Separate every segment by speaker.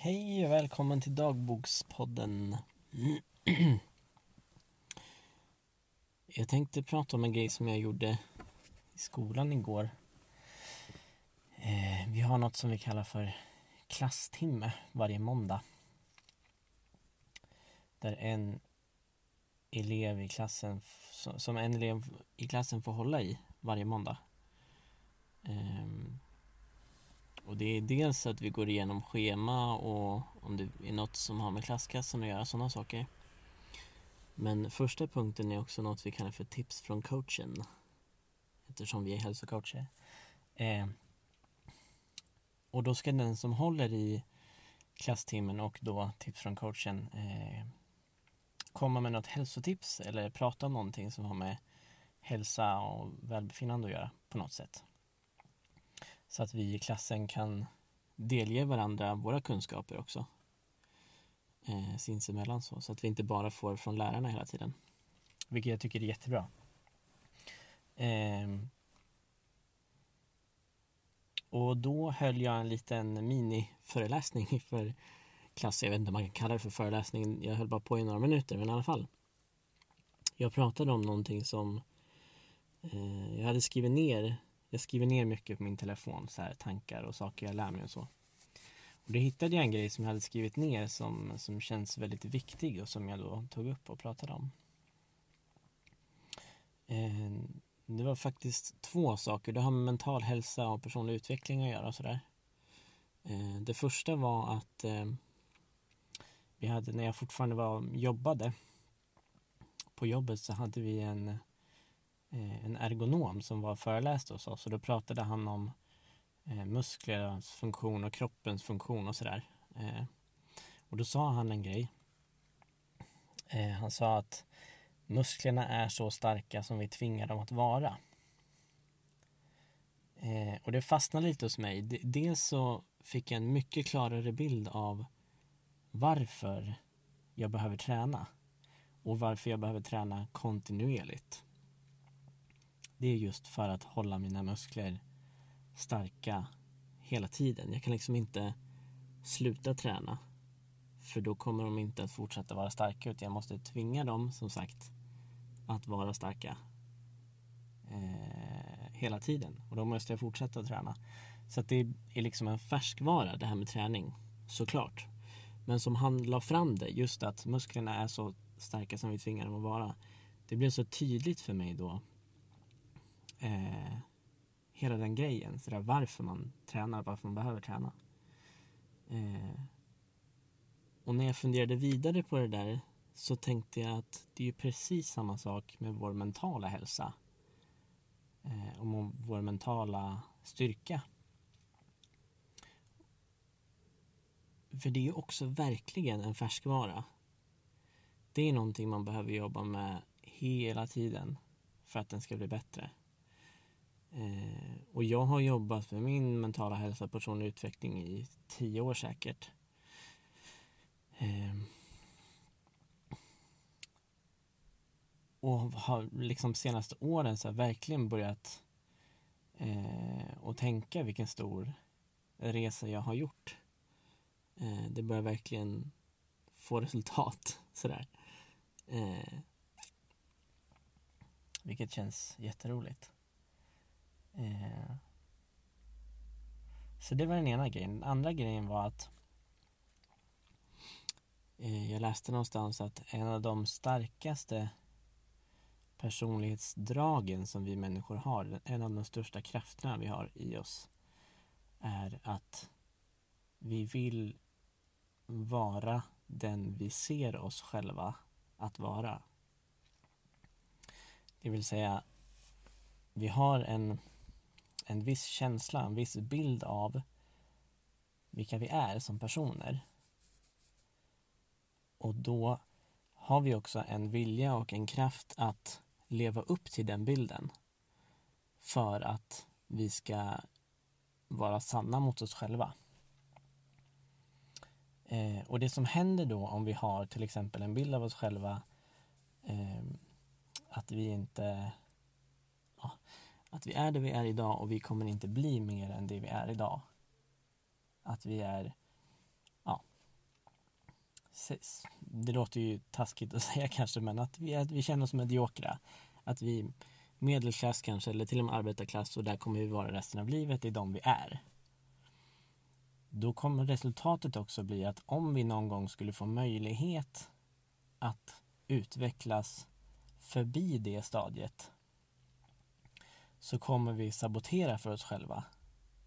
Speaker 1: Hej och välkommen till dagbokspodden. Jag tänkte prata om en grej som jag gjorde i skolan igår. Eh, vi har något som vi kallar för klasstimme varje måndag. Där en elev i klassen, som en elev i klassen får hålla i varje måndag. Ehm, och det är dels att vi går igenom schema och om det är något som har med klasskassan att göra, sådana saker. Men första punkten är också något vi kallar för tips från coachen. Eftersom vi är hälsocoacher. Eh, och då ska den som håller i klasstimmen och då tips från coachen eh, komma med något hälsotips eller prata om någonting som har med hälsa och välbefinnande att göra på något sätt. Så att vi i klassen kan delge varandra våra kunskaper också. Eh, sinsemellan så, så att vi inte bara får från lärarna hela tiden. Vilket jag tycker är jättebra. Eh, och då höll jag en liten miniföreläsning för klass. Jag vet inte om man kan kalla det för föreläsning. Jag höll bara på i några minuter, men i alla fall. Jag pratade om någonting som eh, jag hade skrivit ner jag skriver ner mycket på min telefon, så här, tankar och saker jag lär mig och så. Och då hittade jag en grej som jag hade skrivit ner som, som känns väldigt viktig och som jag då tog upp och pratade om. Eh, det var faktiskt två saker. Det har med mental hälsa och personlig utveckling att göra och sådär. Eh, det första var att eh, vi hade, när jag fortfarande var, jobbade på jobbet så hade vi en Eh, en ergonom som var föreläst hos oss och då pratade han om eh, musklernas funktion och kroppens funktion och sådär. Eh, och då sa han en grej. Han sa att musklerna är så starka som vi tvingar dem att vara. Och det fastnade lite hos mig. Dels så fick jag en mycket klarare bild av varför jag behöver träna och varför jag behöver träna kontinuerligt det är just för att hålla mina muskler starka hela tiden. Jag kan liksom inte sluta träna för då kommer de inte att fortsätta vara starka utan jag måste tvinga dem som sagt att vara starka eh, hela tiden och då måste jag fortsätta träna. Så att det är liksom en färskvara det här med träning såklart. Men som han la fram det, just att musklerna är så starka som vi tvingar dem att vara. Det blev så tydligt för mig då eh, hela den grejen. Så där, varför man tränar, varför man behöver träna. Eh, och när jag funderade vidare på det där så tänkte jag att det är ju precis samma sak med vår mentala hälsa. Eh, och vår mentala styrka. För det är ju också verkligen en färskvara. Det är någonting man behöver jobba med hela tiden för att den ska bli bättre. Eh, och jag har jobbat med min mentala hälsa och personlig utveckling i tio år säkert. Eh, och har liksom senaste åren så verkligen börjat eh, och tänka vilken stor resa jag har gjort. Eh, det börjar verkligen få resultat sådär. Eh, vilket känns jätteroligt. Eh, så det var den ena grejen. Den andra grejen var att eh, jag läste någonstans att en av de starkaste personlighetsdragen som vi människor har, en av de största krafterna vi har i oss, är att vi vill vara den vi ser oss själva att vara. Det vill säga, vi har en en viss känsla, en viss bild av vilka vi är som personer. Och då har vi också en vilja och en kraft att leva upp till den bilden för att vi ska vara sanna mot oss själva. Eh, och det som händer då om vi har till exempel en bild av oss själva eh, att vi inte att vi är det vi är idag och vi kommer inte bli mer än det vi är idag. Att vi är, ja, det låter ju taskigt att säga kanske, men att vi, att vi känner oss mediokra. Att vi medelklass kanske, eller till och med arbetarklass och där kommer vi vara resten av livet, det är de vi är. Då kommer resultatet också bli att om vi någon gång skulle få möjlighet att utvecklas förbi det stadiet så kommer vi sabotera för oss själva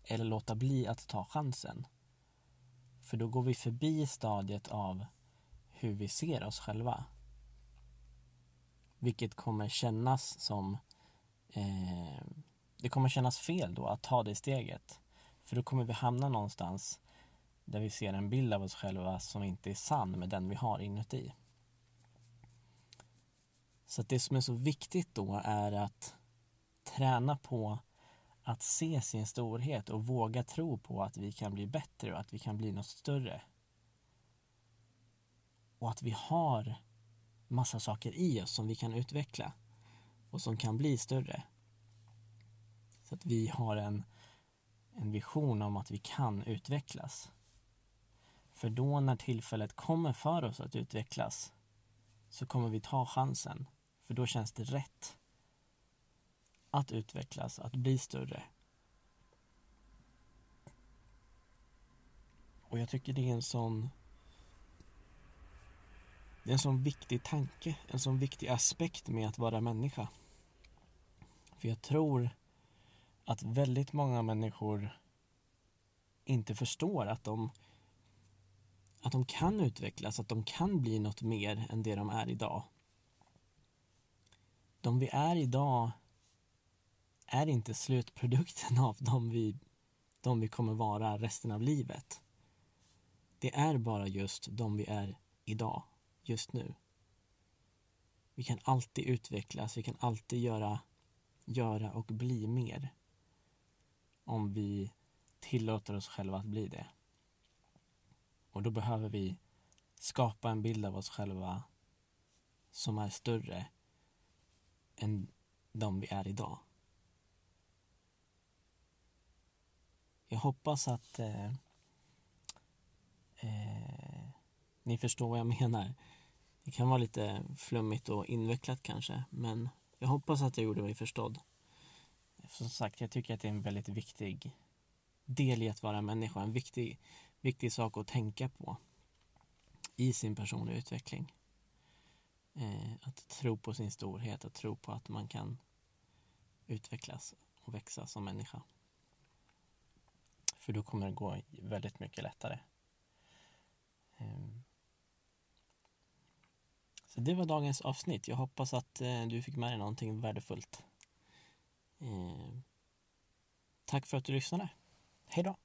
Speaker 1: eller låta bli att ta chansen. För då går vi förbi stadiet av hur vi ser oss själva. Vilket kommer kännas som eh, det kommer kännas fel då att ta det steget. För då kommer vi hamna någonstans där vi ser en bild av oss själva som inte är sann med den vi har inuti. Så att det som är så viktigt då är att träna på att se sin storhet och våga tro på att vi kan bli bättre och att vi kan bli något större. Och att vi har massa saker i oss som vi kan utveckla och som kan bli större. Så att vi har en, en vision om att vi kan utvecklas. För då när tillfället kommer för oss att utvecklas så kommer vi ta chansen. För då känns det rätt att utvecklas, att bli större. Och jag tycker det är en sån det är en sån viktig tanke, en sån viktig aspekt med att vara människa. För jag tror att väldigt många människor inte förstår att de att de kan utvecklas, att de kan bli något mer än det de är idag. De vi är idag är inte slutprodukten av de vi, de vi kommer vara resten av livet. Det är bara just de vi är idag, just nu. Vi kan alltid utvecklas, vi kan alltid göra, göra och bli mer. Om vi tillåter oss själva att bli det. Och då behöver vi skapa en bild av oss själva som är större än de vi är idag. Jag hoppas att eh, eh, ni förstår vad jag menar. Det kan vara lite flummigt och invecklat kanske, men jag hoppas att jag gjorde mig förstådd. Som sagt, jag tycker att det är en väldigt viktig del i att vara människa, en viktig, viktig sak att tänka på i sin personliga utveckling. Eh, att tro på sin storhet, att tro på att man kan utvecklas och växa som människa. För då kommer det gå väldigt mycket lättare. Ehm. Så det var dagens avsnitt. Jag hoppas att eh, du fick med dig någonting värdefullt. Ehm. Tack för att du lyssnade. Hej då!